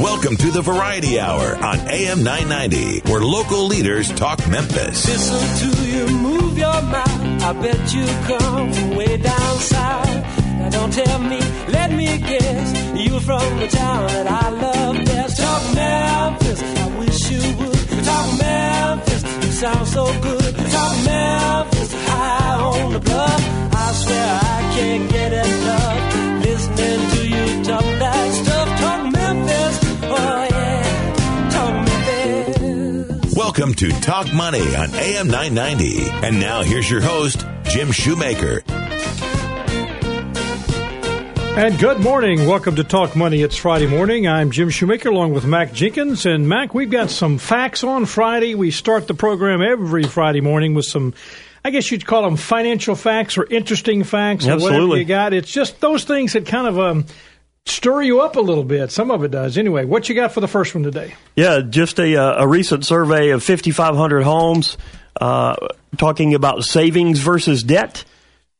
Welcome to the Variety Hour on AM 990, where local leaders talk Memphis. Listen to you move your mouth. I bet you come from way down south. Now don't tell me, let me guess. You from the town that I love best. Talk Memphis, I wish you would. Talk Memphis, you sound so good. Talk Memphis, high on the bluff. I swear I can't get enough. Listening to you talk that stuff. Welcome to Talk Money on AM 990. And now here's your host, Jim Shoemaker. And good morning. Welcome to Talk Money. It's Friday morning. I'm Jim Shoemaker along with Mac Jenkins. And Mac, we've got some facts on Friday. We start the program every Friday morning with some, I guess you'd call them financial facts or interesting facts or whatever Absolutely. you got. It's just those things that kind of um, stir you up a little bit. Some of it does. Anyway, what you got for the first one today? Yeah, just a, uh, a recent survey of 5,500 homes uh, talking about savings versus debt.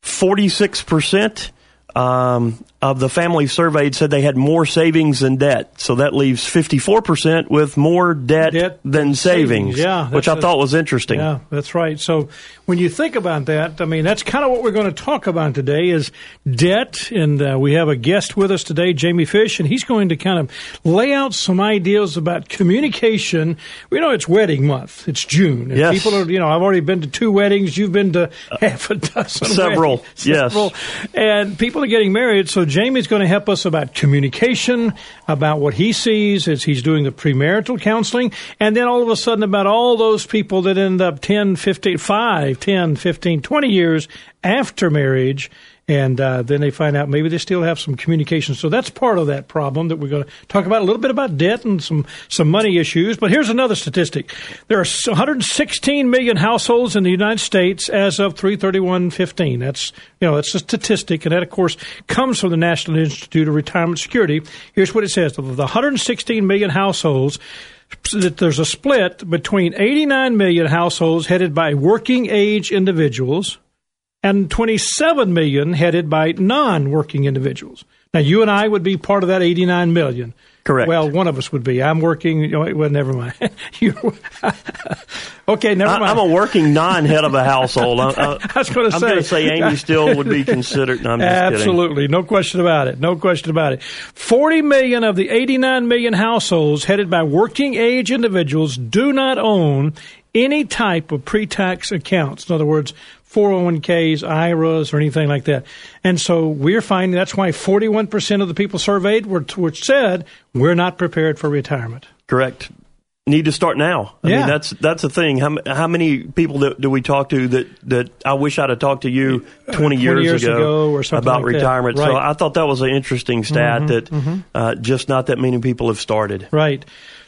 46% um, of the families surveyed said they had more savings than debt. So that leaves 54% with more debt, Debt than savings, Yeah, which I thought was interesting. Yeah, that's right. So when you think about that, I mean, that's kind of what we're going to talk about today is debt. And uh, we have a guest with us today, Jamie Fish, and he's going to kind of lay out some ideas about communication. We know it's wedding month. It's June. And Yes. People are, you know, I've already been to two weddings. You've been to half a dozen. Several, weddings. yes. And people are getting married. So Jamie's going to help us about communication, about what he sees as he's doing the premarital counseling, and then all of a sudden about all those people that end up 10, 15, 5, 10, 15, 20 years after marriage. And uh, then they find out maybe they still have some communication. So that's part of that problem that we're going to talk about a little bit about debt and some, some money issues. But here's another statistic. There are 116 million households in the United States as of 331.15. That's, you know, that's a statistic. And that, of course, comes from the National Institute of Retirement Security. Here's what it says. Of the 116 million households, that there's a split between 89 million households headed by working age individuals and 27 million headed by non-working individuals. Now, you and I would be part of that 89 million. Correct. Well, one of us would be. I'm working. Well, never mind. you, okay, never I, mind. I'm a working non-head of a household. I, I, I was going to say. I'm going to say Amy still would be considered. No, just kidding. Absolutely, no question about it. No question about it. 40 million of the 89 million households headed by working age individuals do not own any type of pre-tax accounts. In other words, 401ks, IRAs, or anything like that. And so we're finding that's why 41% of the people surveyed were, were said we're not prepared for retirement. Correct. Need to start now. I Yeah. mean, that's that's the thing. How, how many people do, do we talk to that, that I wish I'd have talked to you 20 years, 20 years ago or something about like retirement? So Right. Mm-hmm, I thought that was an interesting stat that Uh, just not that many people have started. Right.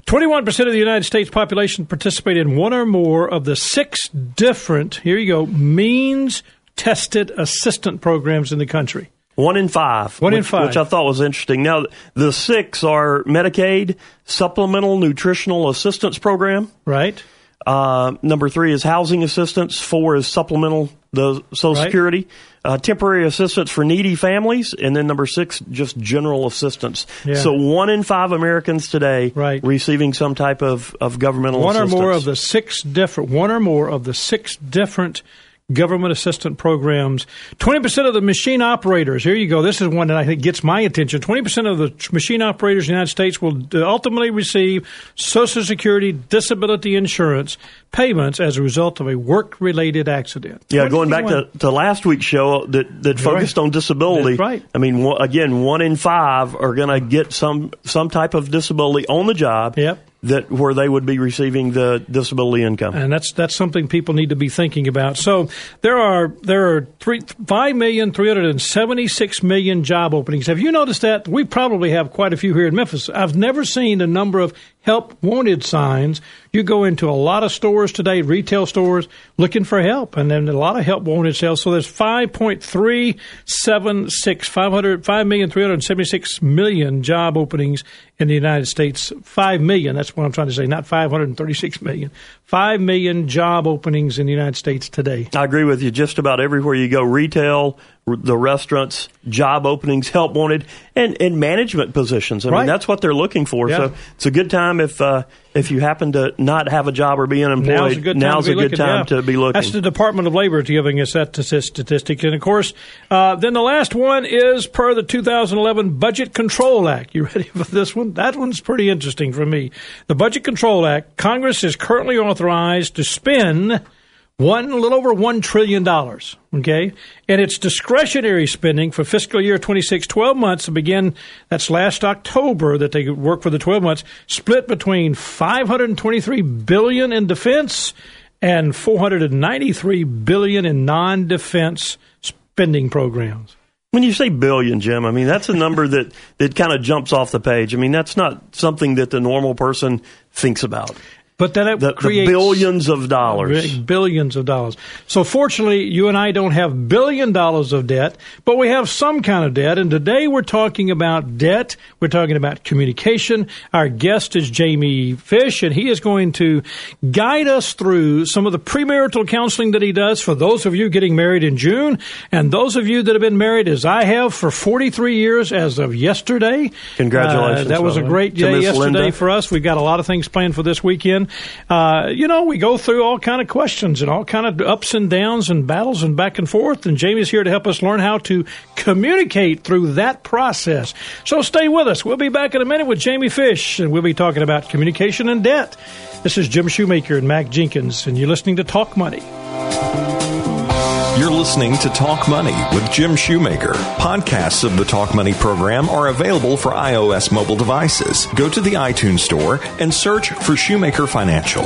21% of the United States population participated in one or more of the six different, here you go, means tested assistant programs in the country. One in five. One in which, five. Which I thought was interesting. Now, the six are Medicaid, Supplemental Nutritional Assistance Program. Right? Uh, number three is housing assistance. Four is supplemental, the Social Right. Security. Uh, temporary assistance for needy families. And then number six, just general assistance. Yeah. So one in five Americans today Right. receiving some type of, of governmental One or more of the six different, one or more of the six different government assistant programs. 20% of the machine operators, here you go, this is one that I think gets my attention. 20% of the machine operators in the United States will ultimately receive Social Security disability insurance payments as a result of a work related accident. Yeah, going back 21 to, to last week's show uh, that, that focused right. on disability. That's right. I mean, one, again, one in five are going to get some some type of disability on the job. Yep. That where they would be receiving the disability income. and that's that's something people need to be thinking about. So there are there are three five million three hundred and seventy six million job openings. Have you noticed that? We probably have quite a few here in Memphis. I've never seen the number of help wanted signs. You go into a lot of stores today, retail stores, looking for help, and then a lot of help wanted sales. So there's 5.376, 500, 5,376 million job openings in the United States. 5 million, that's what I'm trying to say, not 536 million. 5 million job openings in the United States today. I agree with you. Just about everywhere you go, retail, the restaurants, job openings, help wanted, and, and management positions. I Right. mean, that's what they're looking for. Yeah. So it's a good time if uh, if you happen to not have a job or be unemployed. Now's a good time, now's to, a be good looking, time yeah. to be looking. That's the Department of Labor giving us that statistic. And of course, uh, then the last one is per the 2011 Budget Control Act. You ready for this one? That one's pretty interesting for me. The Budget Control Act, Congress is currently authorized to spend one a little over one trillion dollars. Okay, and it's discretionary spending for fiscal year 26, 12 months to begin. That's last October that they work for the 12 months, split between 523 billion in defense and 493 billion in non-defense spending programs. When you say billion, Jim, I mean that's a number that, that kind of jumps off the page. I mean that's not something that the normal person thinks about. But then it The, the creates billions of dollars. Billions of dollars. So fortunately, you and I don't have billion dollars of debt, but we have some kind of debt. And today we're talking about debt. We're talking about communication. Our guest is Jamie Fish, and he is going to guide us through some of the premarital counseling that he does for those of you getting married in June, and those of you that have been married as I have for 43 years as of yesterday. Congratulations, Uh, that was a great day yesterday Linda. for us. We've got a lot of things planned for this weekend. Uh, you know, we go through all kind of questions and all kind of ups and downs and battles and back and forth. And Jamie's here to help us learn how to communicate through that process. So stay with us. We'll be back in a minute with Jamie Fish, and we'll be talking about communication and debt. This is Jim Shoemaker and Mac Jenkins, and you're listening to Talk Money. You're listening to Talk Money with Jim Shoemaker. Podcasts of the Talk Money program are available for iOS mobile devices. Go to the iTunes Store and search for Shoemaker Financial.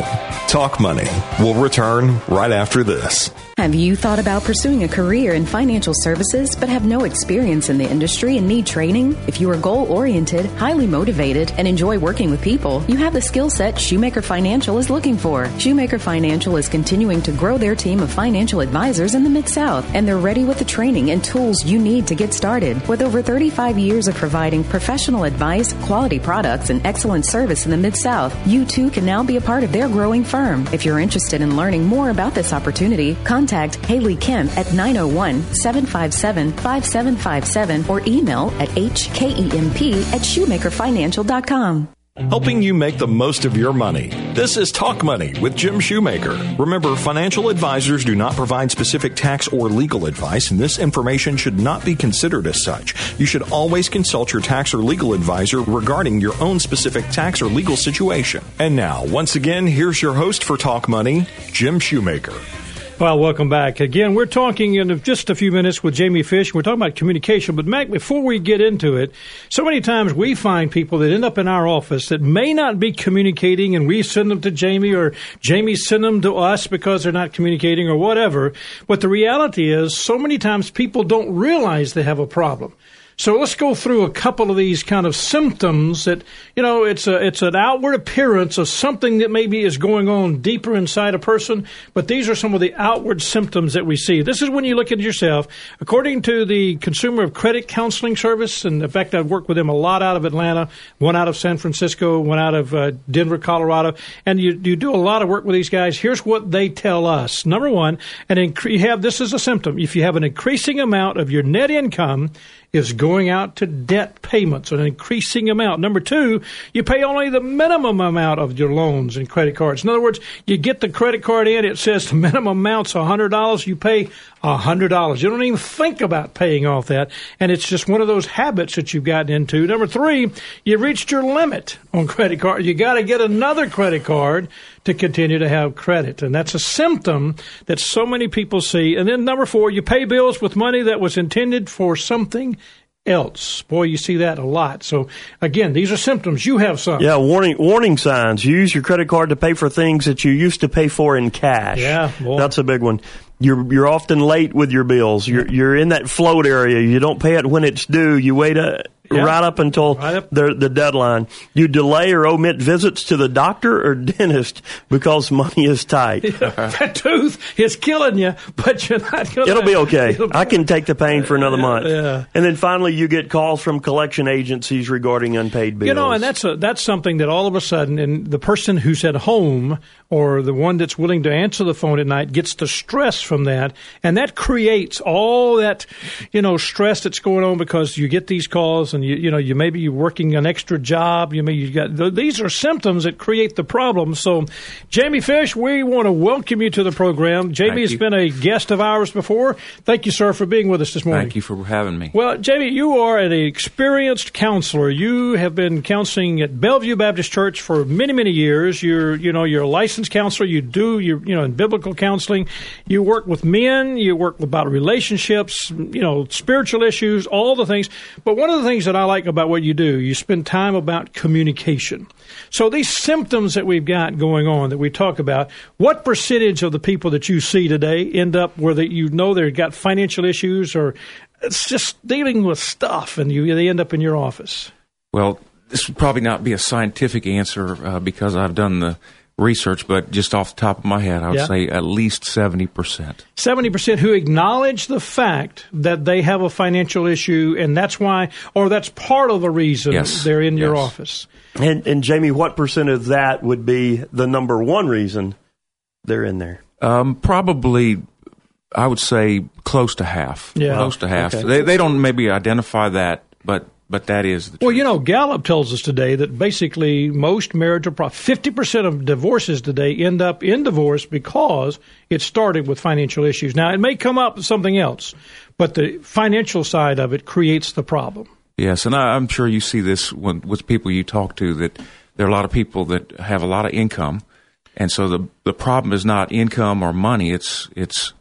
Talk Money will return right after this. Have you thought about pursuing a career in financial services but have no experience in the industry and need training? If you are goal oriented, highly motivated, and enjoy working with people, you have the skill set Shoemaker Financial is looking for. Shoemaker Financial is continuing to grow their team of financial advisors in the Mid South, and they're ready with the training and tools you need to get started. With over 35 years of providing professional advice, quality products, and excellent service in the Mid South, you too can now be a part of their growing firm. If you're interested in learning more about this opportunity, contact Haley Kemp at 901 757 5757 or email at hkemp at shoemakerfinancial.com. Helping you make the most of your money. This is Talk Money with Jim Shoemaker. Remember, financial advisors do not provide specific tax or legal advice, and this information should not be considered as such. You should always consult your tax or legal advisor regarding your own specific tax or legal situation. And now, once again, here's your host for Talk Money, Jim Shoemaker. Well, welcome back. Again, we're talking in just a few minutes with Jamie Fish. We're talking about communication. But, Mac, before we get into it, so many times we find people that end up in our office that may not be communicating, and we send them to Jamie, or Jamie send them to us because they're not communicating, or whatever. But the reality is, so many times people don't realize they have a problem. So let's go through a couple of these kind of symptoms that you know it's a it's an outward appearance of something that maybe is going on deeper inside a person, but these are some of the outward symptoms that we see. This is when you look at yourself. According to the Consumer of Credit Counseling Service, and in fact I've worked with them a lot out of Atlanta, one out of San Francisco, one out of uh, Denver, Colorado, and you you do a lot of work with these guys. Here's what they tell us. Number one, and incre- you have this is a symptom. If you have an increasing amount of your net income is going out to debt payments, an increasing amount. Number two, you pay only the minimum amount of your loans and credit cards. In other words, you get the credit card in, it says the minimum amount's $100, you pay $100. You don't even think about paying off that, and it's just one of those habits that you've gotten into. Number three, you reached your limit on credit card. You got to get another credit card to continue to have credit. And that's a symptom that so many people see. And then number four, you pay bills with money that was intended for something else. Boy, you see that a lot. So again, these are symptoms. You have some. Yeah, warning warning signs. Use your credit card to pay for things that you used to pay for in cash. Yeah, boy. that's a big one. You're you're often late with your bills. You're you're in that float area. You don't pay it when it's due. You wait a Yeah. right up until Right up- the the deadline. You delay or omit visits to the doctor or dentist because money is tight. that tooth is killing you, but you're not going. It'll be okay. I can take the pain for another month. yeah. And then finally, you get calls from collection agencies regarding unpaid bills. You know, and that's a, that's something that all of a sudden, and the person who's at home or the one that's willing to answer the phone at night gets the stress from that, and that creates all that, you know, stress that's going on because you get these calls, and you you know you maybe you're working an extra job, you may you got th- these are symptoms that create the problem. So, Jamie Fish, we want to welcome you to the program. Jamie Thank has you. been a guest of ours before. Thank you, sir, for being with us this morning. Thank you for having me. Well, Jamie, you are an experienced counselor. You have been counseling at Bellevue Baptist Church for many, many years. You're, you know, you're a licensed counselor. You do, you, you know, in biblical counseling. You work with men. You work about relationships. You know, spiritual issues, all the things. But one of the things that I like about what you do, you spend time about communication. So these symptoms that we've got going on that we talk about, what percentage of the people that you see today end up where they, you know they've got financial issues or it's just dealing with stuff and you they end up in your office. Well, this would probably not be a scientific answer uh, because I've done the research, but just off the top of my head, I would Yeah. say at least 70%. 70% who acknowledge the fact that they have a financial issue and that's why or that's part of the reason Yes. they're in your office. And, and Jamie, what percent of that would be the number one reason they're in there? Um, probably, I would say close to half. Yeah. Close to half. Okay. They, they don't maybe identify that, but, but that is the Well, you know, Gallup tells us today that basically most marital pro- 50% of divorces today end up in divorce because it started with financial issues. Now, it may come up with something else, but the financial side of it creates the problem. Yes, and I, I'm sure you see this when, with people you talk to that there are a lot of people that have a lot of income, and so the the problem is not income or money. It's it's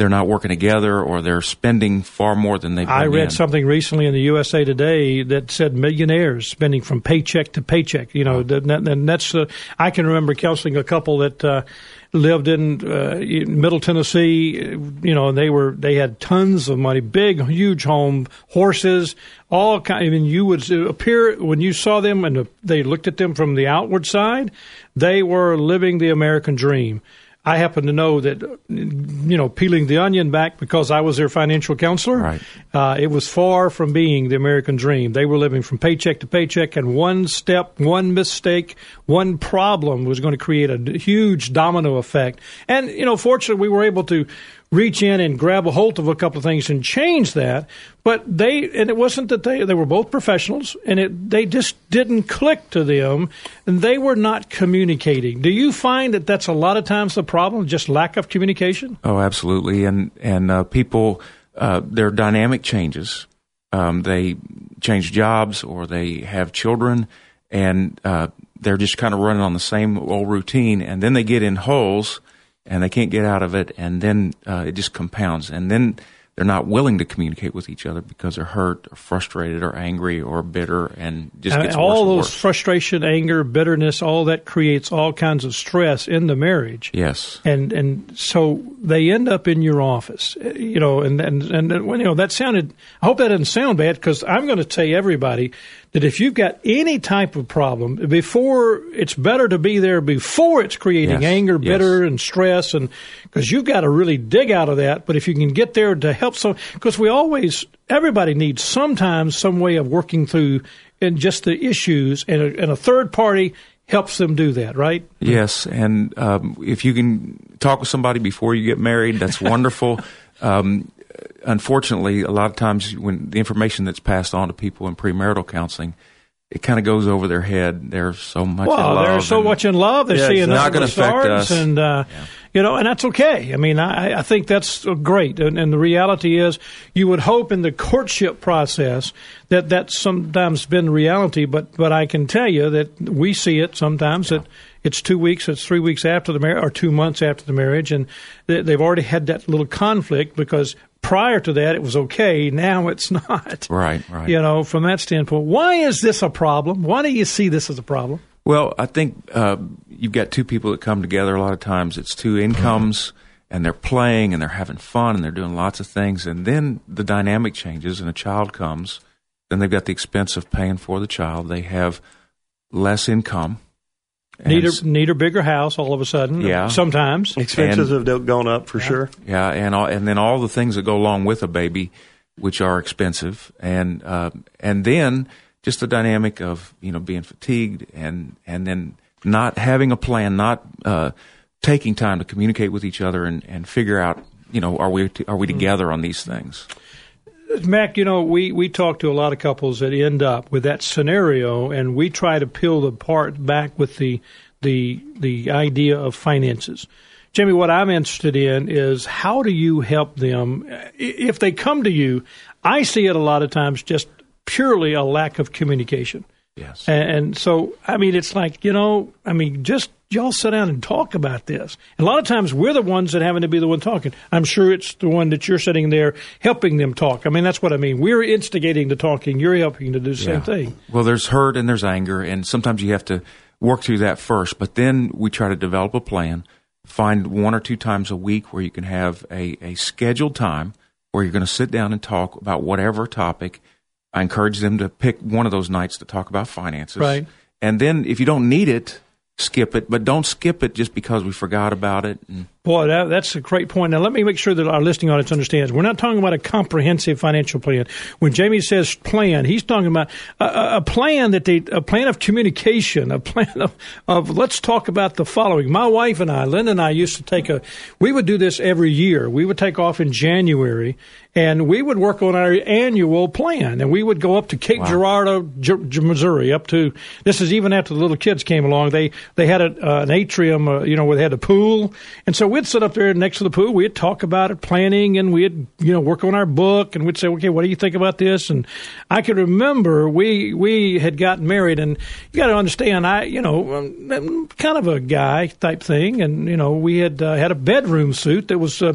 they're not working together or they're spending far more than they. I read in. something recently in the USA Today that said millionaires spending from paycheck to paycheck. You know, and that's uh, I can remember counseling a couple that uh, lived in uh, Middle Tennessee. You know, and they were they had tons of money, big, huge home, horses, all kind. I mean, you would appear when you saw them and they looked at them from the outward side, they were living the American dream. I happen to know that, you know, peeling the onion back because I was their financial counselor. Right. Uh, it was far from being the American dream. They were living from paycheck to paycheck, and one step, one mistake, one problem was going to create a huge domino effect. And, you know, fortunately, we were able to reach in and grab a hold of a couple of things and change that. But they, and it wasn't that they, they were both professionals, and it, they just didn't click to them, and they were not communicating. Do you find that that's a lot of times the problem, just lack of communication? Oh, absolutely, and and uh, people uh, their dynamic changes. Um, they change jobs or they have children, and uh, they're just kind of running on the same old routine, and then they get in holes, and they can't get out of it, and then uh, it just compounds, and then they're not willing to communicate with each other because they're hurt, or frustrated, or angry, or bitter, and just And gets all those worse. frustration, anger, bitterness, all that creates all kinds of stress in the marriage. yes. And and so they end up in your office, uh, you know. And and and you know that sounded. I hope that doesn't sound bad because I'm going to tell everybody that if you've got any type of problem, before it's better to be there before it's creating Yes, anger, yes. bitter, and stress, and because you've got to really dig out of that. But if you can get there to help some, because we always everybody needs sometimes some way of working through and just the issues, and a, and a third party helps them do that, right? Yes, and um, if you can talk with somebody before you get married, that's wonderful. um, unfortunately, a lot of times when the information that's passed on to people in premarital counseling, it kind of goes over their head. They're so much in Well, love. they're so and- much in love. They're Yeah, seeing it's not gonna affect stars, us. and uh, you know, and that's okay. I mean, I, I think that's great. And, and the reality is, you would hope in the courtship process that that's sometimes been reality. But but I can tell you that we see it sometimes that it's two weeks, it's three weeks after the marriage, or two months after the marriage, and they've already had that little conflict because prior to that it was okay. Now it's not. Right, right. You know, from that standpoint, why is this a problem? Why do you see this as a problem? Well, I think uh, you've got two people that come together. A lot of times, it's two incomes, and they're playing and they're having fun and they're doing lots of things. And then the dynamic changes, and a child comes, then they've got the expense of paying for the child. They have less income. Need a, need a bigger house all of a sudden. Yeah. Sometimes. Expenses And- have gone up for sure. Yeah, and all, and then all the things that go along with a baby, which are expensive, and uh, and then just the dynamic of you know being fatigued and and then not having a plan, not uh, taking time to communicate with each other and, and figure out you know are we are we together on these things? Mac, you know, we, we talk to a lot of couples that end up with that scenario, and we try to peel the part back with the the the idea of finances. Jimmy, what I'm interested in is how do you help them if they come to you? I see it a lot of times just purely a lack of communication. Yes. And, and so, I mean, it's like, you know, I mean, just y'all sit down and talk about this. And a lot of times we're the ones that having to be the one talking. I'm sure it's the one that you're sitting there helping them talk. I mean, that's what I mean. We're instigating the talking. You're helping to do the same thing. Well, there's hurt and there's anger, and sometimes you have to work through that first. But then we try to develop a plan, find one or two times a week where you can have a, a scheduled time where you're going to sit down and talk about whatever topic. I encourage them to pick one of those nights to talk about finances. Right. And then if you don't need it, skip it, but don't skip it just because we forgot about it. And Boy, that, that's a great point. Now, let me make sure that our listening audience understands. We're not talking about a comprehensive financial plan. When Jamie says plan, he's talking about a, a- plan that they, a plan of communication, a plan of, of let's talk about the following. My wife and I, Linda and I, used to take a. We would do this every year. We would take off in January, and we would work on our annual plan, and we would go up to Cape Girardeau, J- J- Missouri, up to. This is even after the little kids came along. They they had a, uh, an atrium, uh, you know, where they had a pool, and so we'd sit up there next to the pool. We'd talk about it, planning, and we'd you know work on our book, and we'd say, okay, what do you think about this? And I could remember we we had gotten married, and you got to understand, I you know, um, I'm kind of a guy type thing, and you know, we had uh, had a bedroom suit that was. Uh,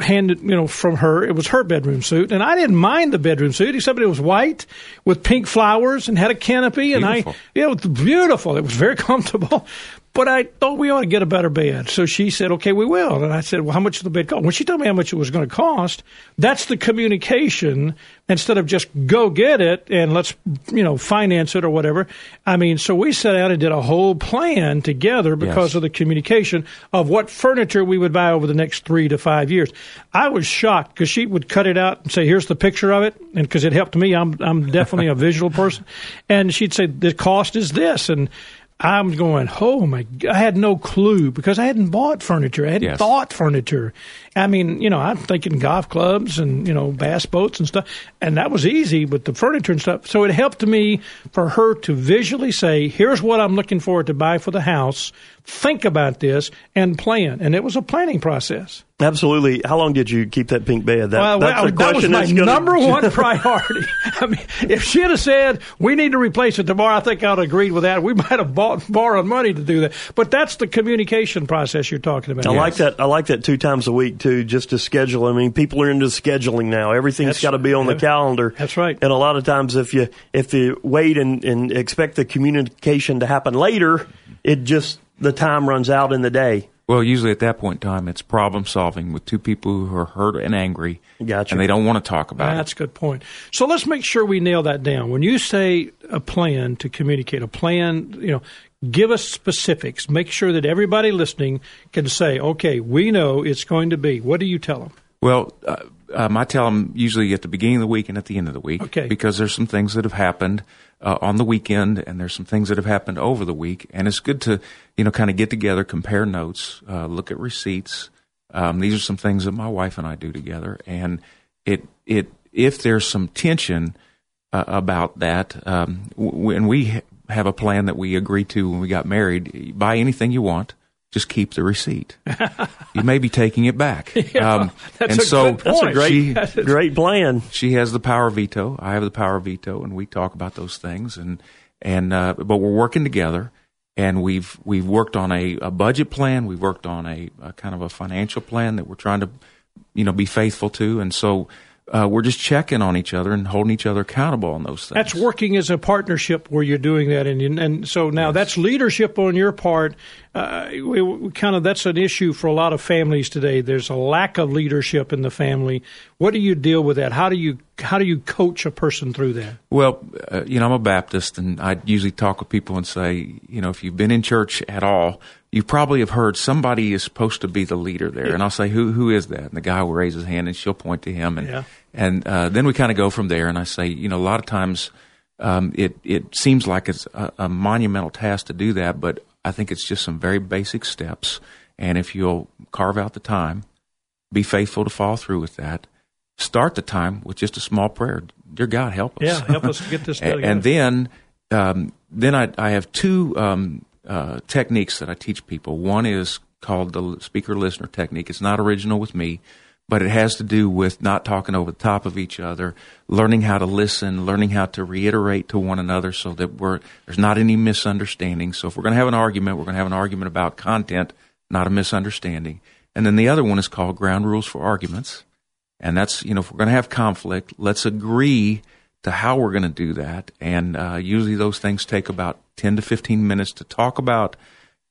handed you know from her it was her bedroom suit and i didn't mind the bedroom suit except it was white with pink flowers and had a canopy and Beautiful. i yeah, it was beautiful. It was very comfortable. But I thought we ought to get a better bed. So she said, okay, we will. And I said, well, how much does the bed cost? When she told me how much it was going to cost, that's the communication instead of just go get it and let's, you know, finance it or whatever. I mean, so we sat down and did a whole plan together because Yes. of the communication of what furniture we would buy over the next three to five years. I was shocked because she would cut it out and say, "Here's the picture of it," and because it helped me, I'm I'm definitely a visual person, and she'd say, "The cost is this," and I'm going, oh my! g- I had no clue because I hadn't bought furniture. I hadn't Yes. thought furniture. I mean, you know, I'm thinking golf clubs and you know bass boats and stuff, and that was easy. But the furniture and stuff, so it helped me for her to visually say, "Here's what I'm looking for to buy for the house. Think about this and plan." And it was a planning process. Absolutely. How long did you keep that pink bed? That, Well, that's well, a that was question my that's gonna- number one priority. I mean, if she'd have said we need to replace it tomorrow, I think I'd have agreed with that. We might have bought, borrowed money to do that. But that's the communication process you're talking about. I like that. I like that two times a week too, just to schedule. I mean, people are into scheduling now. Everything's got to be on the calendar. That's right. And a lot of times, if you if you wait and, and expect the communication to happen later, it just the time runs out in the day. well, usually at that point in time, it's problem solving with two people who are hurt and angry, Gotcha. and they don't want to talk about That's it. That's a good point. So let's make sure we nail that down. When you say a plan to communicate, a plan, you know, give us specifics. Make sure that everybody listening can say, okay, we know it's going to be. What do you tell them? Well, uh, um, I tell them usually at the beginning of the week and at the end of the week, Okay. because there's some things that have happened uh, on the weekend, and there's some things that have happened over the week, and it's good to you know kind of get together, compare notes, uh, look at receipts. Um, these are some things that my wife and I do together, and it it if there's some tension uh, about that, um, w- and we ha- have a plan that we agreed to when we got married. Buy anything you want. Just keep the receipt. you may be taking it back. um, that's and a so good point. That's a great she, great plan. she has the power of veto. I have the power of veto, and we talk about those things. And and uh, but we're working together, and we've we've worked on a, a budget plan. We've worked on a, a kind of a financial plan that we're trying to, you know, be faithful to. And so uh, we're just checking on each other and holding each other accountable on those things. That's working as a partnership where you're doing that, and and so now that's leadership on your part. Uh, we, we kind of that's an issue for a lot of families today. There's a lack of leadership in the family. What do you deal with that? How do you how do you coach a person through that? Well, uh, you know, I'm a Baptist, and I usually talk with people and say, you know, if you've been in church at all, you probably have heard somebody is supposed to be the leader there, yeah. and I'll say, who who is that? And the guy will raise his hand, and she'll point to him, and yeah. and uh, then we kind of go from there. And I say, you know, a lot of times. Um, it it seems like it's a, a monumental task to do that, but I think it's just some very basic steps. And if you'll carve out the time, be faithful to follow through with that, start the time with just a small prayer. Dear God, help us. Yeah, help us get this done. and then, um, then I, I, have two um, uh, techniques that I teach people. One is called the speaker listener technique. It's not original with me, but it has to do with not talking over the top of each other, learning how to listen, learning how to reiterate to one another so that we're, there's not any misunderstanding. So if we're going to have an argument, we're going to have an argument about content, not a misunderstanding. And then the other one is called ground rules for arguments. And that's, you know, if we're going to have conflict, let's agree to how we're going to do that. And uh, usually those things take about 10 to 15 minutes to talk about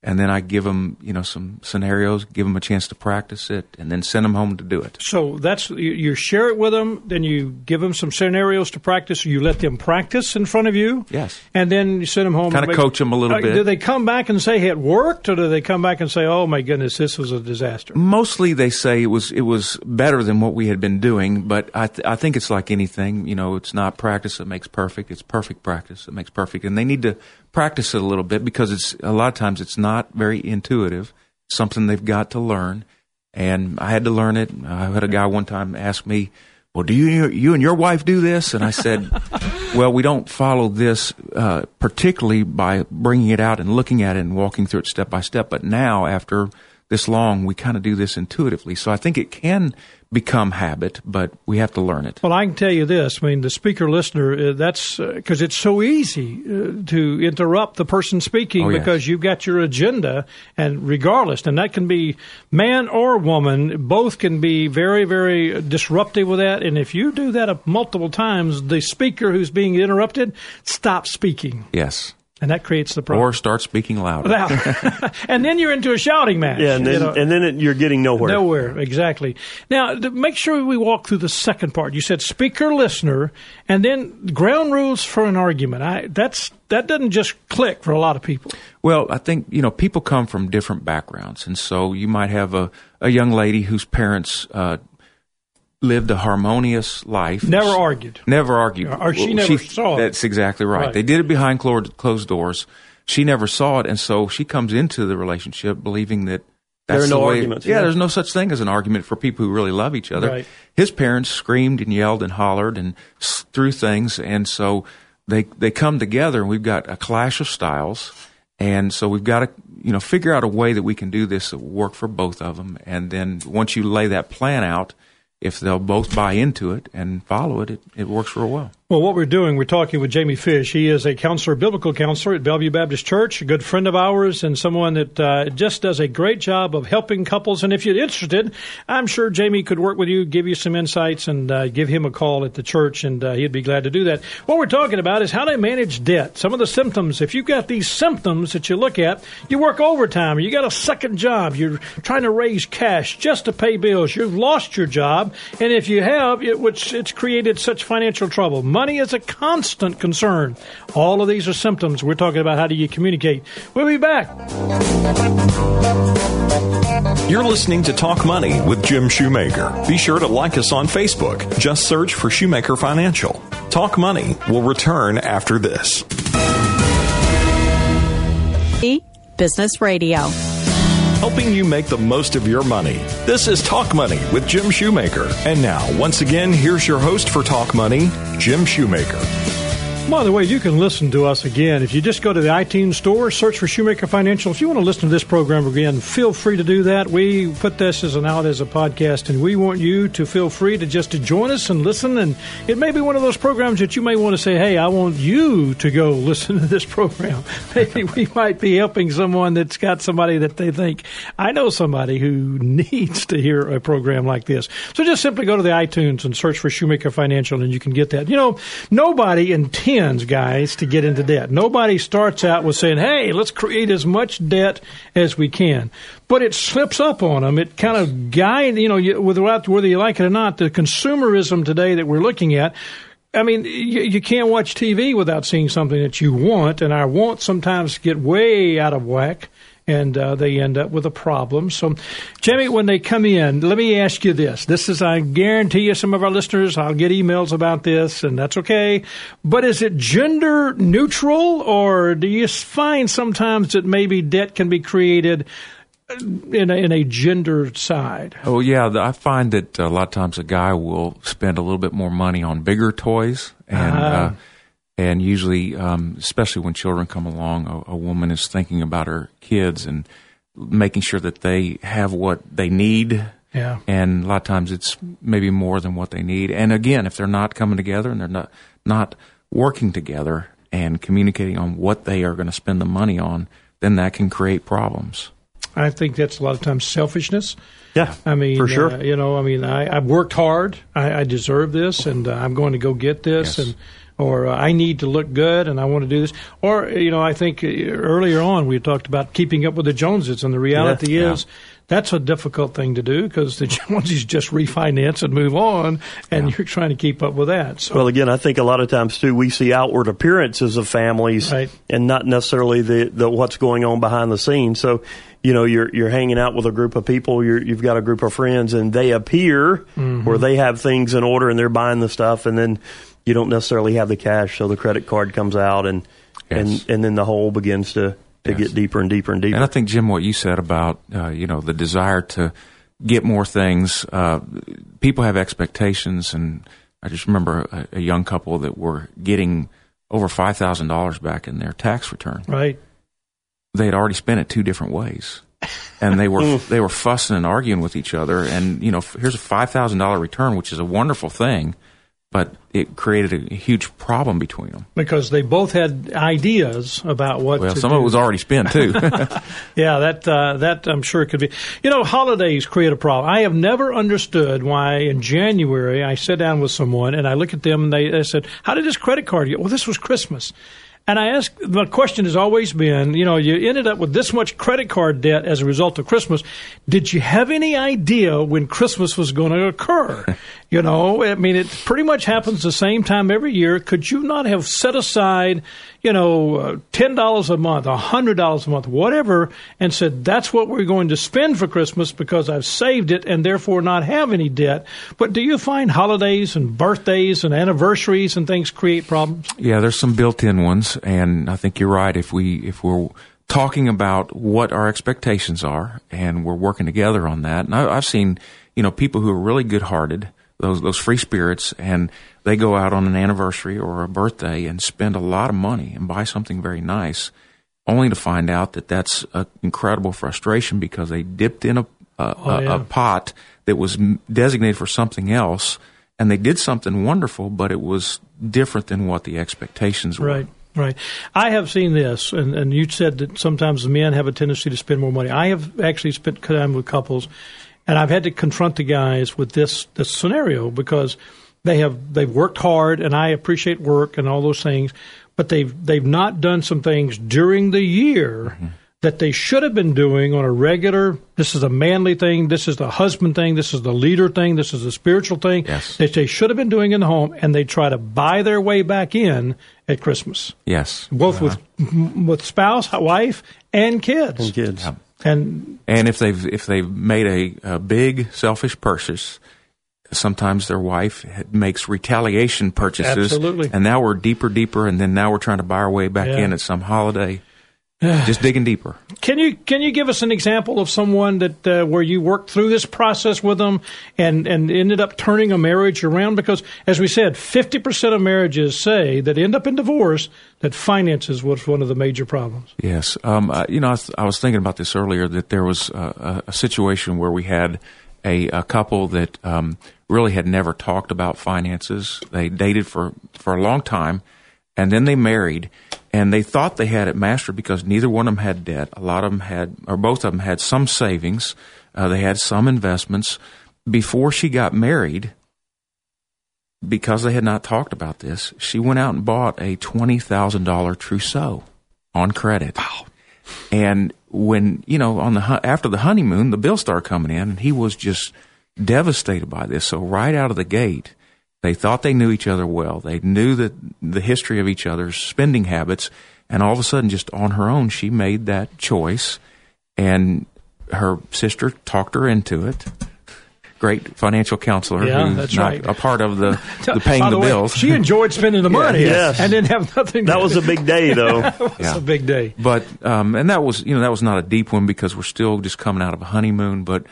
and then I give them, you know, some scenarios, give them a chance to practice it, and then send them home to do it. So that's you share it with them, then you give them some scenarios to practice. You let them practice in front of you. Yes, and then you send them home. Kind of coach them a little uh, bit. Do they come back and say hey, it worked, or do they come back and say, "Oh my goodness, this was a disaster"? Mostly, they say it was it was better than what we had been doing. But I th- I think it's like anything. You know, it's not practice that makes perfect. It's perfect practice that makes perfect, and they need to practice it a little bit because it's a lot of times it's not very intuitive. something they've got to learn, and I had to learn it. I had a guy one time ask me, "Well, do you you and your wife do this?" And I said, "Well, we don't follow this uh, particularly by bringing it out and looking at it and walking through it step by step. But now, after this long, we kind of do this intuitively. So I think it can become habit, but we have to learn it. Well, I can tell you this. I mean, the speaker listener, uh, that's because uh, it's so easy uh, to interrupt the person speaking oh, because you've got your agenda, and regardless, and that can be man or woman, both can be very, very disruptive with that. And if you do that multiple times, the speaker who's being interrupted stops speaking. Yes. And that creates the problem. Or start speaking louder. louder. and then you're into a shouting match. Yeah, and then, you know? and then it, you're getting nowhere. Nowhere, exactly. Now, make sure we walk through the second part. You said speaker, listener, and then ground rules for an argument. I, that's that doesn't just click for a lot of people. Well, I think you know people come from different backgrounds, and so you might have a, a young lady whose parents uh, lived a harmonious life. Never argued. Never argued. Or she never she, saw it. That's exactly right. right. They did it behind closed doors. She never saw it, and so she comes into the relationship believing that that's there are no the way, arguments. Yeah, yeah, there's no such thing as an argument for people who really love each other. Right. His parents screamed and yelled and hollered and threw things, and so they they come together, and we've got a clash of styles. And so we've got to, you know, figure out a way that we can do this that will work for both of them. And then once you lay that plan out, if they'll both buy into it and follow it, it, it works real well. Well, what we're doing, we're talking with Jamie Fish. He is a counselor, biblical counselor at Bellevue Baptist Church, a good friend of ours, and someone that uh, just does a great job of helping couples. And if you're interested, I'm sure Jamie could work with you, give you some insights, and uh, give him a call at the church, and uh, he'd be glad to do that. What we're talking about is how to manage debt. Some of the symptoms. If you've got these symptoms that you look at, you work overtime, you got a second job, you're trying to raise cash just to pay bills, you've lost your job, and if you have, it, which it's created such financial trouble Money is a constant concern. All of these are symptoms. We're talking about how do you communicate. We'll be back. You're listening to Talk Money with Jim Shoemaker. Be sure to like us on Facebook. Just search for Shoemaker Financial. Talk Money will return after this. Business Radio helping you make the most of your money. This is Talk Money with Jim Shoemaker. And now, once again, here's your host for Talk Money, Jim Shoemaker. By the way, you can listen to us again. If you just go to the iTunes store, search for Shoemaker Financial. If you want to listen to this program again, feel free to do that. We put this as an out as a podcast, and we want you to feel free to just to join us and listen. And it may be one of those programs that you may want to say, "Hey, I want you to go listen to this program." Maybe we might be helping someone that's got somebody that they think I know somebody who needs to hear a program like this. So just simply go to the iTunes and search for Shoemaker Financial, and you can get that. You know, nobody intends begins, guys, to get into debt. Nobody starts out with saying, "Hey, let's create as much debt as we can." But it slips up on them. It kind of guide, you know, whether you like it or not, the consumerism today that we're looking at. I mean, you, you can't watch TV without seeing something that you want, and our wants sometimes get way out of whack and uh, they end up with a problem. So, Jimmy, when they come in, let me ask you this. This is, I guarantee you, some of our listeners, I'll get emails about this, and that's okay. But is it gender neutral, or do you find sometimes that maybe debt can be created? In a, in a gender side. Oh yeah, I find that a lot of times a guy will spend a little bit more money on bigger toys, and uh, uh, and usually, um, especially when children come along, a, a, woman is thinking about her kids and making sure that they have what they need. Yeah. And a lot of times it's maybe more than what they need. And again, if they're not coming together and they're not not working together and communicating on what they are going to spend the money on, then that can create problems. I think that's a lot of times selfishness. Yeah, I mean, for sure. Uh, you know, I mean, I, have worked hard. I, I, deserve this, and uh, I'm going to go get this, yes. and or uh, I need to look good and I want to do this. Or, you know, I think uh, earlier on we talked about keeping up with the Joneses, and the reality yeah, is yeah. that's a difficult thing to do because the Joneses just refinance and move on, and yeah. you're trying to keep up with that. So. Well, again, I think a lot of times too we see outward appearances of families right. and not necessarily the, the what's going on behind the scenes. So you know you're you're hanging out with a group of people you have got a group of friends and they appear mm-hmm. where they have things in order and they're buying the stuff and then you don't necessarily have the cash, so the credit card comes out, and yes. and and then the hole begins to to yes. get deeper and deeper and deeper. And I think Jim, what you said about uh, you know the desire to get more things, uh, people have expectations, and I just remember a, a young couple that were getting over five thousand dollars back in their tax return. Right. They had already spent it two different ways. and they were they were fussing and arguing with each other. And you know, here's a five thousand dollar return, which is a wonderful thing but it created a huge problem between them because they both had ideas about what. Well, some do. of it was already spent too. yeah, that uh, that I'm sure could be. You know, holidays create a problem. I have never understood why in January I sit down with someone and I look at them and they, they said, "How did this credit card get?" Well, this was Christmas. And I ask, the question has always been, you know, you ended up with this much credit card debt as a result of Christmas. Did you have any idea when Christmas was going to occur? you know, I mean, it pretty much happens the same time every year. Could you not have set aside, you know, uh, $10 a month, a $100 a month, whatever, and said, that's what we're going to spend for Christmas because I've saved it and therefore not have any debt? But do you find holidays and birthdays and anniversaries and things create problems? Yeah, there's some built in ones and I think you're right. If we if we're talking about what our expectations are, and we're working together on that, and I, have seen you know people who are really good hearted, those those free spirits, and they go out on an anniversary or a birthday and spend a lot of money and buy something very nice, only to find out that that's an incredible frustration because they dipped in a a, oh, yeah. a, pot that was designated for something else and they did something wonderful, but it was different than what the expectations were. Right. Right. I have seen this, and, and you said that sometimes the men have a tendency to spend more money. I have actually spent time with couples, and I've had to confront the guys with this this scenario because they have they've worked hard, and I appreciate work and all those things, but they've they've not done some things during the year. Mm-hmm that they should have been doing on a regular this is a manly thing this is the husband thing this is the leader thing this is the spiritual thing yes. that they should have been doing in the home and they try to buy their way back in at christmas yes both uh-huh. with with spouse wife and kids and kids yeah. And and if they've if they've made a, a big selfish purchase sometimes their wife makes retaliation purchases Absolutely. and now we're deeper deeper and then now we're trying to buy our way back yeah. in at some holiday just digging deeper. Can you can you give us an example of someone that uh, where you worked through this process with them and and ended up turning a marriage around? Because as we said, fifty percent of marriages say that end up in divorce that finances was one of the major problems. Yes, um, uh, you know, I was, I was, thinking about this earlier that there was a, a situation where we had a, a couple that um, really had never talked about finances. They dated for for a long time, and then they married and they thought they had it mastered because neither one of them had debt. A lot of them had, or both of them had some savings. Uh, they had some investments. Before she got married, because they had not talked about this, she went out and bought a twenty thousand dollar trousseau on credit. Wow! And when you know on the after the honeymoon, the bill started coming in, and he was just devastated by this. So right out of the gate, they thought they knew each other well. They knew that the history of each other's spending habits, and all of a sudden, just on her own, she made that choice, and her sister talked her into it. Great financial counselor Yeah, who's that's not right. a part of the, the paying By the, way, bills. She enjoyed spending the money Yes. and didn't have nothing. That was a big day, though. That was Yeah. a big day. But um, and that was you know that was not a deep one because we're still just coming out of a honeymoon. But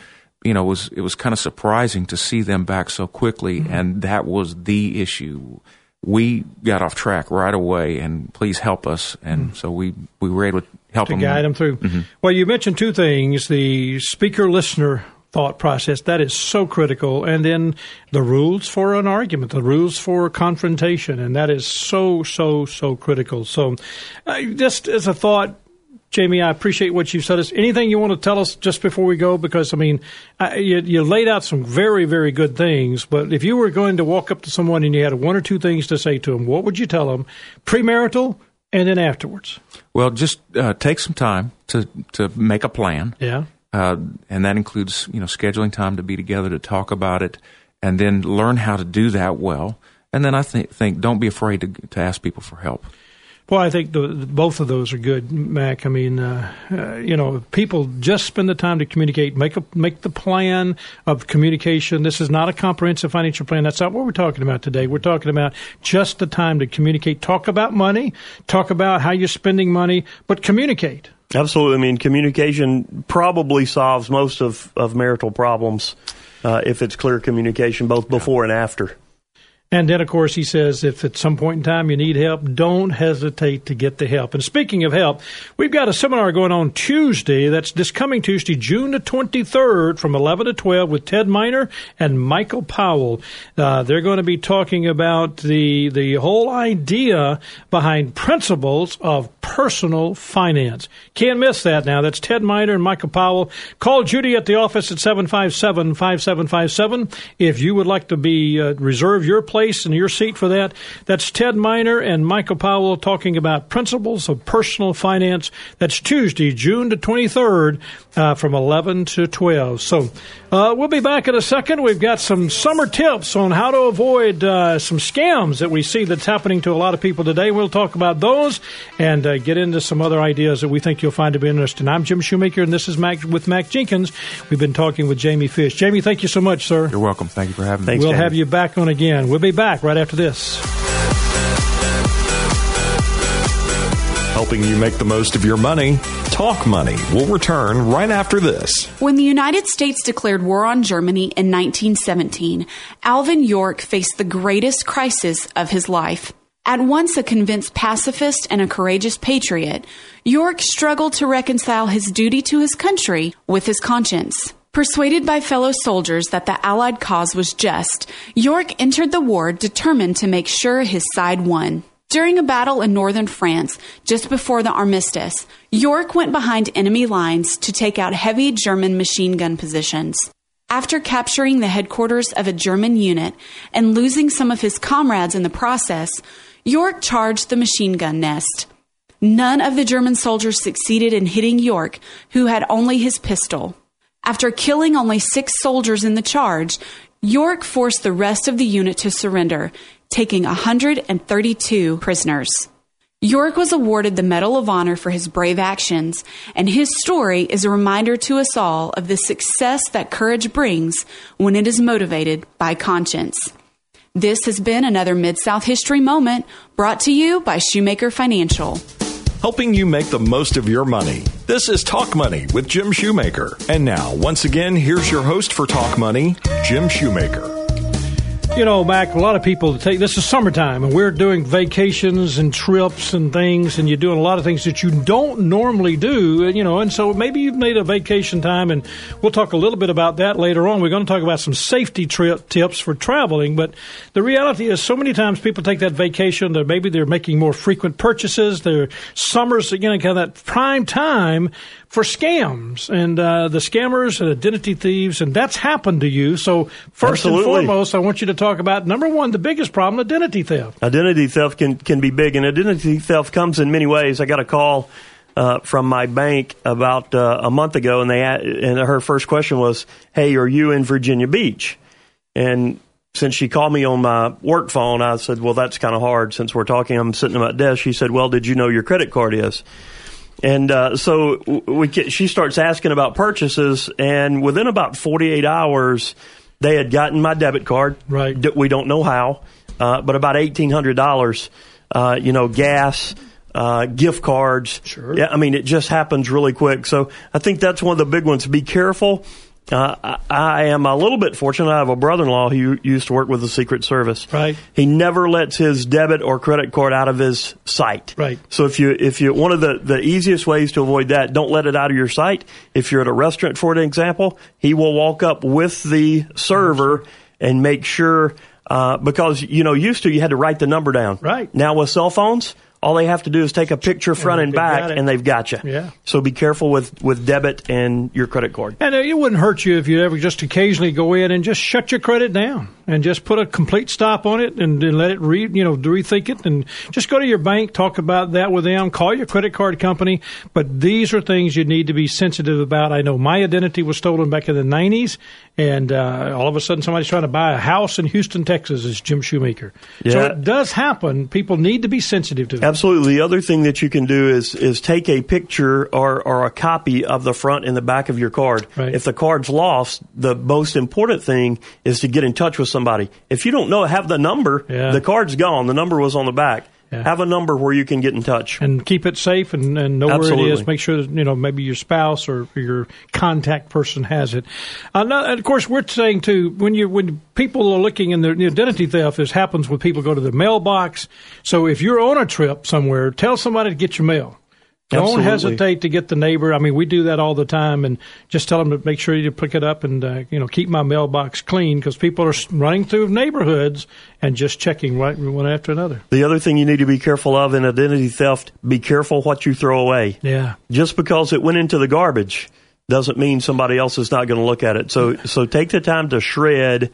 you know it was it was kind of surprising to see them back so quickly, Mm-hmm. and that was the issue. We got off track right away, and please help us. And so we we were able to help to them guide them through. Well, you mentioned two things: the speaker listener thought process that is so critical, and then the rules for an argument, the rules for confrontation, and that is so so so critical. So, uh, just as a thought. Jamie, I appreciate what you've said. Is anything you want to tell us just before we go? Because I mean, I, you, you laid out some very, very good things. But if you were going to walk up to someone and you had one or two things to say to them, what would you tell them, premarital and then afterwards? Well, just uh, take some time to to make a plan. Yeah. uh, and that includes you know scheduling time to be together to talk about it, and then learn how to do that well. And then I think think don't be afraid to to ask people for help. Well, I think the, both of those are good, Mac. I mean, uh, uh, you know, people just spend the time to communicate, make a make the plan of communication. This is not a comprehensive financial plan. That's not what we're talking about today. We're talking about just the time to communicate. Talk about money. Talk about how you're spending money, but communicate. Absolutely. I mean, communication probably solves most of, of marital problems uh, if it's clear communication, both before and after. And then, of course, he says if at some point in time you need help, don't hesitate to get the help. And speaking of help, we've got a seminar going on Tuesday. That's this coming Tuesday, June the 23rd from 11 to 12 with Ted Miner and Michael Powell. Uh, they're going to be talking about the, the whole idea behind principles of personal finance. Can't miss that now. That's Ted Miner and Michael Powell. Call Judy at the office at 757 5757 if you would like to be uh, reserve your place and your seat for that. That's Ted Miner and Michael Powell talking about principles of personal finance. That's Tuesday, June the 23rd uh, from 11 to 12. So uh, we'll be back in a second. We've got some summer tips on how to avoid uh, some scams that we see that's happening to a lot of people today. We'll talk about those and uh, get into some other ideas that we think you'll find to be interesting. I'm Jim Shoemaker, and this is Mac with Mac Jenkins. We've been talking with Jamie Fish. Jamie, thank you so much, sir. You're welcome. Thank you for having me. Thanks, we'll Jamie. have you back on again. We'll be back right after this. Helping you make the most of your money. Talk Money will return right after this. When the United States declared war on Germany in 1917, Alvin York faced the greatest crisis of his life. At once a convinced pacifist and a courageous patriot, York struggled to reconcile his duty to his country with his conscience. Persuaded by fellow soldiers that the Allied cause was just, York entered the war determined to make sure his side won. During a battle in northern France, just before the armistice, York went behind enemy lines to take out heavy German machine gun positions. After capturing the headquarters of a German unit and losing some of his comrades in the process, York charged the machine gun nest. None of the German soldiers succeeded in hitting York, who had only his pistol. After killing only six soldiers in the charge, York forced the rest of the unit to surrender, taking 132 prisoners. York was awarded the Medal of Honor for his brave actions, and his story is a reminder to us all of the success that courage brings when it is motivated by conscience. This has been another Mid South History Moment brought to you by Shoemaker Financial. Helping you make the most of your money. This is Talk Money with Jim Shoemaker. And now, once again, here's your host for Talk Money, Jim Shoemaker. You know, Mac, a lot of people take this is summertime and we're doing vacations and trips and things, and you're doing a lot of things that you don't normally do, and, you know, and so maybe you've made a vacation time, and we'll talk a little bit about that later on. We're going to talk about some safety trip tips for traveling, but the reality is so many times people take that vacation, that maybe they're making more frequent purchases, their summers, again, kind of that prime time for scams and uh, the scammers and identity thieves, and that's happened to you. So, first and foremost, I want you to talk talk about number one, the biggest problem: identity theft. Identity theft can can be big, and identity theft comes in many ways. I got a call uh, from my bank about uh, a month ago, and they and her first question was, "Hey, are you in Virginia Beach?" And since she called me on my work phone, I said, "Well, that's kind of hard since we're talking. I'm sitting at my desk." She said, "Well, did you know your credit card is?" And uh, so we she starts asking about purchases, and within about 48 hours, they had gotten my debit card. Right. We don't know how, uh, but about $1,800. Uh, you know, gas, uh, gift cards. Sure. Yeah, I mean, it just happens really quick. So I think that's one of the big ones. Be careful. Uh, I, am a little bit fortunate. I have a brother-in-law who used to work with the Secret Service. Right. He never lets his debit or credit card out of his sight. Right. So if you if you one of the the easiest ways to avoid that, don't let it out of your sight. If you're at a restaurant, for an example, he will walk up with the server and make sure uh, because you know used to you had to write the number down. Right. Now with cell phones, all they have to do is take a picture front and, they've back, and they've got you. Yeah. So be careful with with debit and your credit card. And uh, it wouldn't hurt you if you ever just occasionally go in and just shut your credit down and just put a complete stop on it and, and let it re you know rethink it and just go to your bank, talk about that with them, call your credit card company. But these are things you need to be sensitive about. I know my identity was stolen back in the '90s, and uh, all of a sudden somebody's trying to buy a house in Houston, Texas, Is Jim Shoemaker. So Yeah. it does happen. People need to be sensitive to that. Absolutely. The other thing that you can do is is take a picture or, or a copy of the front and the back of your card. Right. If the card's lost, the most important thing is to get in touch with somebody. If you don't know, have the number. Yeah. The card's gone. The number was on the back. Yeah. Have a number where you can get in touch. and keep it safe and, and know where it is. Make sure that you know maybe your spouse or your contact person has it. Uh, and of course, we're saying too when you when people are looking in their the identity theft, this happens when people go to the mailbox. So if you're on a trip somewhere, tell somebody to get your mail. Don't hesitate to get the neighbor. I mean, we do that all the time, and just tell them to make sure you pick it up and uh, you know keep my mailbox clean because people are running through neighborhoods and just checking right one after another. The other thing you need to be careful of in identity theft, be careful what you throw away. Yeah. Just because it went into the garbage doesn't mean somebody else is not going to look at it. So so take the time to shred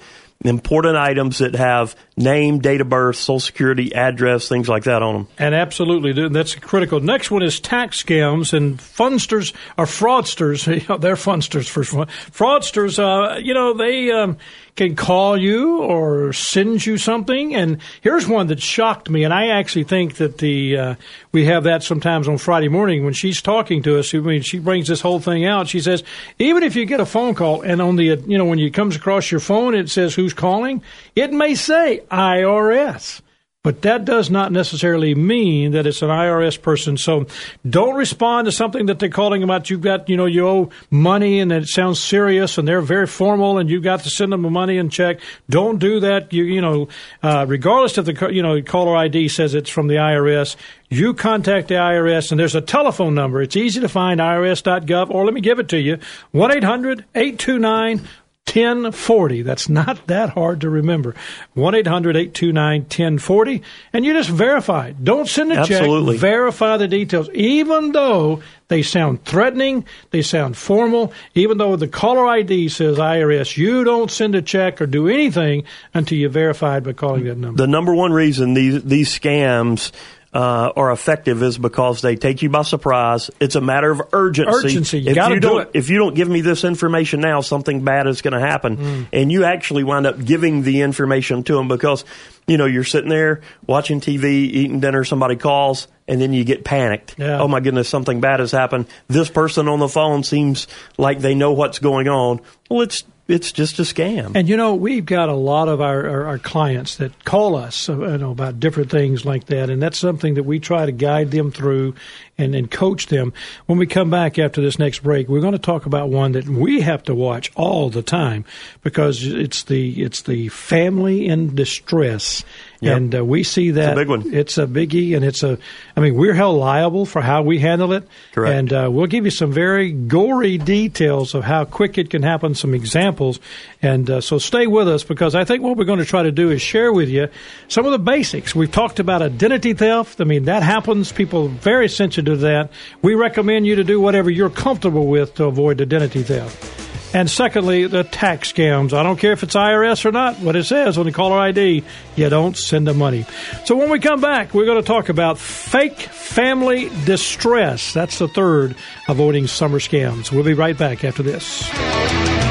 important items that have name, date of birth, social security, address, things like that on them. And absolutely, that's critical. Next one is tax scams and funsters or fraudsters. They're fundsters for fraudsters. Uh, you know, they um, can call you or send you something. And here's one that shocked me. And I actually think that the uh, we have that sometimes on Friday morning when she's talking to us. I mean, she brings this whole thing out. She says, even if you get a phone call and on the you know when you comes across your phone it says who's calling, it may say IRS. But that does not necessarily mean that it's an IRS person. So don't respond to something that they're calling about. You've got, you know, you owe money and it sounds serious and they're very formal and you've got to send them a money and check. Don't do that. You, you know, uh, regardless of the, you know, caller ID says it's from the IRS. You contact the IRS and there's a telephone number. It's easy to find, irs.gov, or let me give it to you, 1 800 829 1040. That's not that hard to remember. 1 800 829 1040. And you just verify. Don't send a Absolutely. check. Verify the details. Even though they sound threatening, they sound formal, even though the caller ID says IRS, you don't send a check or do anything until you verify it by calling that number. The number one reason these these scams uh, are effective is because they take you by surprise. It's a matter of urgency. Urgency. You if gotta you do don't, it. If you don't give me this information now, something bad is going to happen, Mm. and you actually wind up giving the information to them because you know you're sitting there watching TV, eating dinner. Somebody calls. And then you get panicked. Yeah. Oh my goodness, something bad has happened. This person on the phone seems like they know what's going on. Well, it's it's just a scam. And you know, we've got a lot of our, our, our clients that call us uh, you know, about different things like that, and that's something that we try to guide them through and, and coach them. When we come back after this next break, we're going to talk about one that we have to watch all the time because it's the it's the family in distress. Yep. And uh, we see that a big one. It's a biggie, and it's a. I mean, we're held liable for how we handle it. Correct. And uh, we'll give you some very gory details of how quick it can happen, some examples. And uh, so stay with us because I think what we're going to try to do is share with you some of the basics. We've talked about identity theft. I mean, that happens. People are very sensitive to that. We recommend you to do whatever you're comfortable with to avoid identity theft. And secondly, the tax scams. I don't care if it's IRS or not. What it says on the caller ID, you don't send them money. So when we come back, we're going to talk about fake family distress. That's the third avoiding summer scams. We'll be right back after this.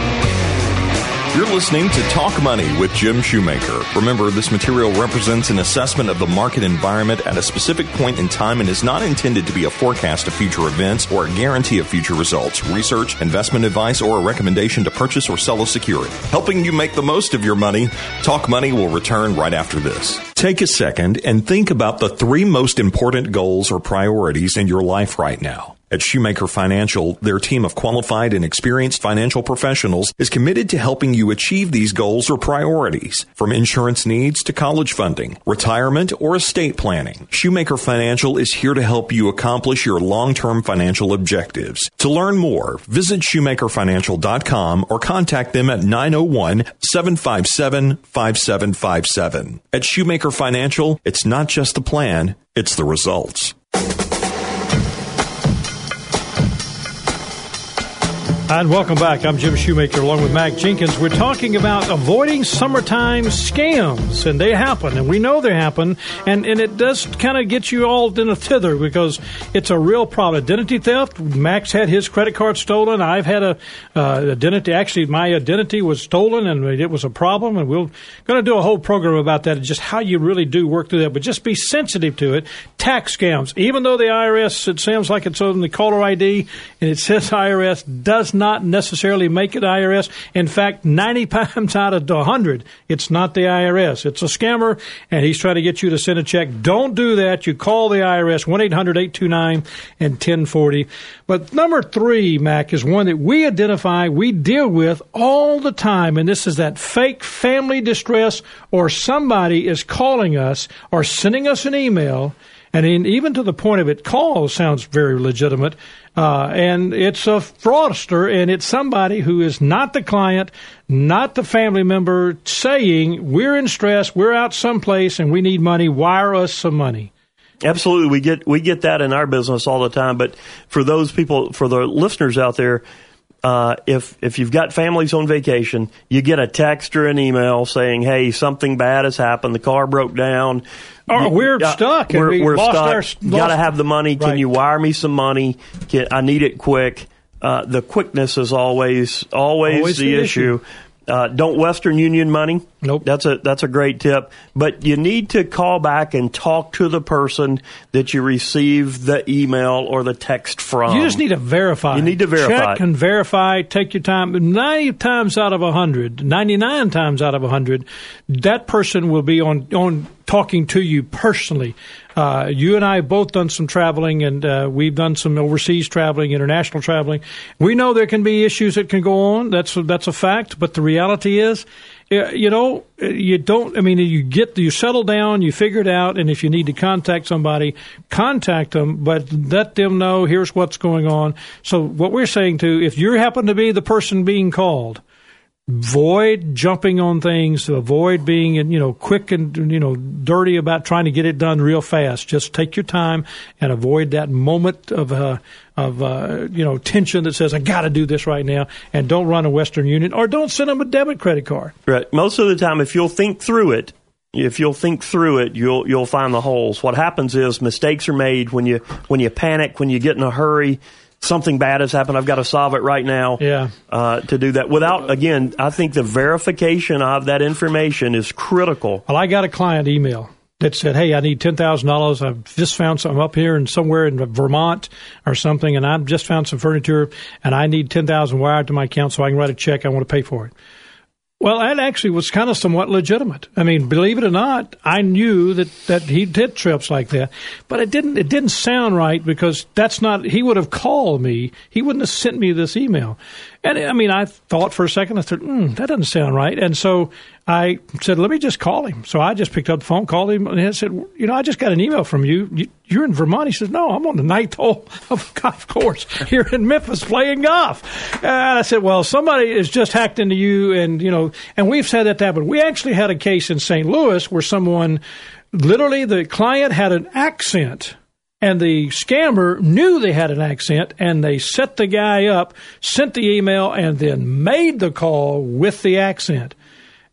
You're listening to Talk Money with Jim Shoemaker. Remember, this material represents an assessment of the market environment at a specific point in time and is not intended to be a forecast of future events or a guarantee of future results, research, investment advice, or a recommendation to purchase or sell a security. Helping you make the most of your money, Talk Money will return right after this. Take a second and think about the three most important goals or priorities in your life right now. At Shoemaker Financial, their team of qualified and experienced financial professionals is committed to helping you achieve these goals or priorities, from insurance needs to college funding, retirement, or estate planning. Shoemaker Financial is here to help you accomplish your long-term financial objectives. To learn more, visit shoemakerfinancial.com or contact them at 901-757-5757. At Shoemaker Financial, it's not just the plan, it's the results. And welcome back. I'm Jim Shoemaker along with Mac Jenkins. We're talking about avoiding summertime scams, and they happen, and we know they happen, and, and it does kind of get you all in a tither because it's a real problem. Identity theft. Max had his credit card stolen. I've had a uh, identity. Actually, my identity was stolen, and it was a problem. And we're going to do a whole program about that and just how you really do work through that. But just be sensitive to it. Tax scams. Even though the IRS, it sounds like it's on the caller ID and it says IRS, does not necessarily make it IRS. In fact, 90 times out of 100, it's not the IRS. It's a scammer, and he's trying to get you to send a check. Don't do that. You call the IRS, 1 800 829 and 1040. But number three, Mac, is one that we identify, we deal with all the time, and this is that fake family distress or somebody is calling us or sending us an email. And in, even to the point of it, call sounds very legitimate. Uh, and it's a fraudster, and it's somebody who is not the client, not the family member, saying, We're in stress, we're out someplace, and we need money, wire us some money. Absolutely, we get we get that in our business all the time. But for those people, for the listeners out there, uh, if if you've got families on vacation, you get a text or an email saying, "Hey, something bad has happened. The car broke down. Oh, we're uh, stuck. We're, we we're stuck. Got to have the money. Can Right. you wire me some money? Can, I need it quick." Uh, the quickness is always always, Always the, the issue. Uh, don't Western Union money. Nope. That's a that's a great tip. But you need to call back and talk to the person that you receive the email or the text from. You just need to verify. You need to verify. Check and verify. Take your time. 90 times out of 100, 99 times out of 100, that person will be on, on talking to you personally. Uh, you and I have both done some traveling, and uh, we've done some overseas traveling, international traveling. We know there can be issues that can go on. That's that's a fact. But the reality is, uh, you know, uh, you don't. I mean, you get you settle down, you figure it out, and if you need to contact somebody, contact them. But let them know here's what's going on. So what we're saying to, if you happen to be the person being called, avoid jumping on things avoid being you know quick and you know dirty about trying to get it done real fast just take your time and avoid that moment of uh, of uh, you know tension that says i got to do this right now and don't run a western union or don't send them a debit credit card Right. Most of the time, if you'll think through it, if you'll think through it, you'll you'll find the holes. What happens is mistakes are made when you when you panic, when you get in a hurry. Something bad has happened. I've got to solve it right now. Yeah. Uh, to do that without again, I think the verification of that information is critical. well i got a client email that said, "Hey, I need ten thousand dollars. I've just found something up here and somewhere in Vermont or something, and I've just found some furniture, and I need ten thousand wired to my account so I can write a check. I want to pay for it." Well, that actually was kind of somewhat legitimate. I mean, believe it or not, I knew that, that he did trips like that, but it didn't it didn't sound right because that's not. He would have called me. He wouldn't have sent me this email. And I mean, I thought for a second. I thought, mm, that doesn't sound right. And so I said, let me just call him. So I just picked up the phone, called him, and I said, you know, I just got an email from you. you you're in Vermont. He says, no, I'm on the ninth hole of a golf course here in Memphis playing golf. And I said, well, somebody has just hacked into you, and you know, and we've had that happen. We actually had a case in St. Louis where someone, literally, the client had an accent and the scammer knew they had an accent, and they set the guy up, sent the email, and then made the call with the accent.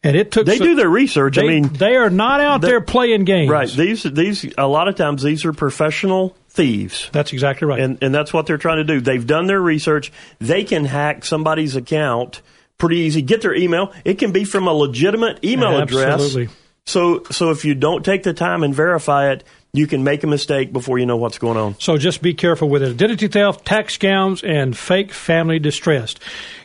And it took. They some- do their research. They, I mean, they are not out they- there playing games. right? These these a lot of times these are professional thieves. That's exactly right. and and that's what they're trying to do. They've done their research. They can hack somebody's account pretty easy. Get their email. It can be from a legitimate email address. Absolutely. So so if you don't take the time and verify it, you can make a mistake before you know what's going on. So just be careful with it. Identity theft, tax scams, and fake family distress.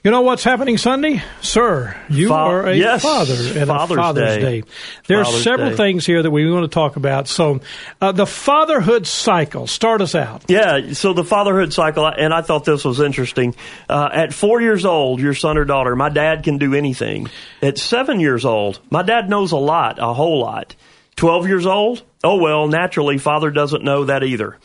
You know what's happening Sunday? Sir, you Fa- are a yes, father and Father's a Father's Day. Day. There are several Day. things here that we want to talk about. So uh, the fatherhood cycle, start us out. Yeah, so the fatherhood cycle, and I thought this was interesting. Uh, at four years old, your son or daughter, my dad can do anything. At seven years old, my dad knows a lot, a whole lot. Twelve years old, oh well, naturally, father doesn't know that either.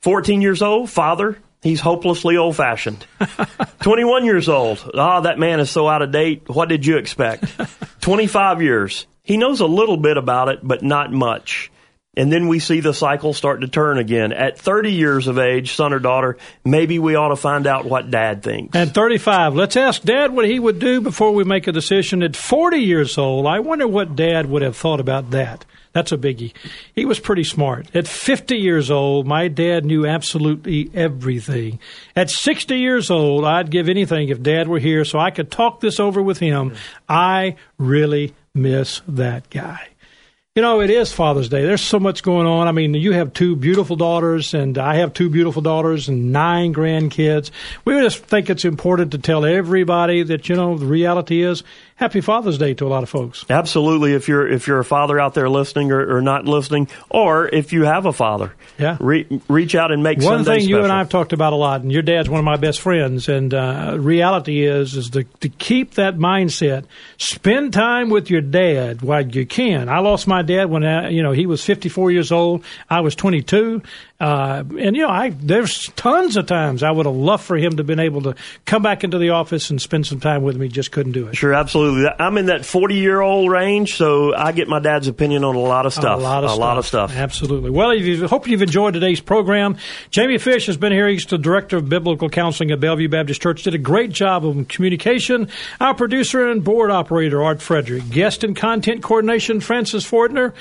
Fourteen years old, father, he's hopelessly old fashioned. 21 years old, ah, that man is so out of date. What did you expect? 25 years, he knows a little bit about it, but not much. And then we see the cycle start to turn again. At 30 years of age, son or daughter, maybe we ought to find out what dad thinks. And 35. Let's ask Dad what he would do before we make a decision. At 40 years old, I wonder what Dad would have thought about that. That's a biggie. He was pretty smart. At 50 years old, my dad knew absolutely everything. At 60 years old, I'd give anything if Dad were here so I could talk this over with him. I really miss that guy. You know, it is Father's Day. There's so much going on. I mean, you have two beautiful daughters, and I have two beautiful daughters and nine grandkids. We just think it's important to tell everybody that, you know, the reality is Happy Father's Day to a lot of folks. Absolutely. If you're if you're a father out there listening or, or not listening, or if you have a father, Yeah. re- reach out and make One Sunday thing you and. I have talked about a lot, and your dad's one of my best friends. And uh, reality is, is to, to keep that mindset. Spend time with your dad while you can. I lost my dad when I, you know he was 54 years old. I was 22, uh, and you know I there's tons of times I would have loved for him to have been able to come back into the office and spend some time with me. Just couldn't do it. Sure, absolutely. I'm in that 40 year old range, so I get my dad's opinion on a lot of stuff. A lot of a stuff. lot of stuff. Absolutely. Well, you, hope you've enjoyed today's program. Jamie Fish has been here. He's the director of biblical counseling at Bellevue Baptist Church. Did a great job of communication. Our producer and board operator Art Frederick. Guest and content coordination Francis Fortner.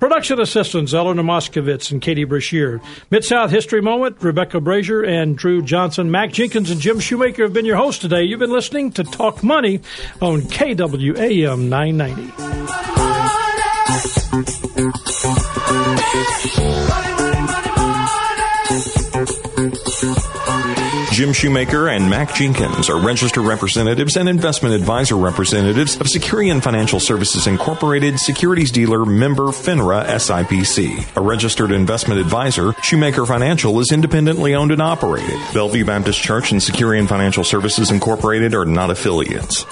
Production assistants Eleanor Moskovitz and Katie Brashear. Mid South History Moment Rebecca Brazier and Drew Johnson. Mac Jenkins and Jim Shoemaker have been your hosts today. You've been listening to Talk Money on KWAM 990. Jim Shoemaker and Mac Jenkins are registered representatives and investment advisor representatives of Securian Financial Services Incorporated, securities dealer member FINRA SIPC. A registered investment advisor, Shoemaker Financial is independently owned and operated. Bellevue Baptist Church and Securian Financial Services Incorporated are not affiliates.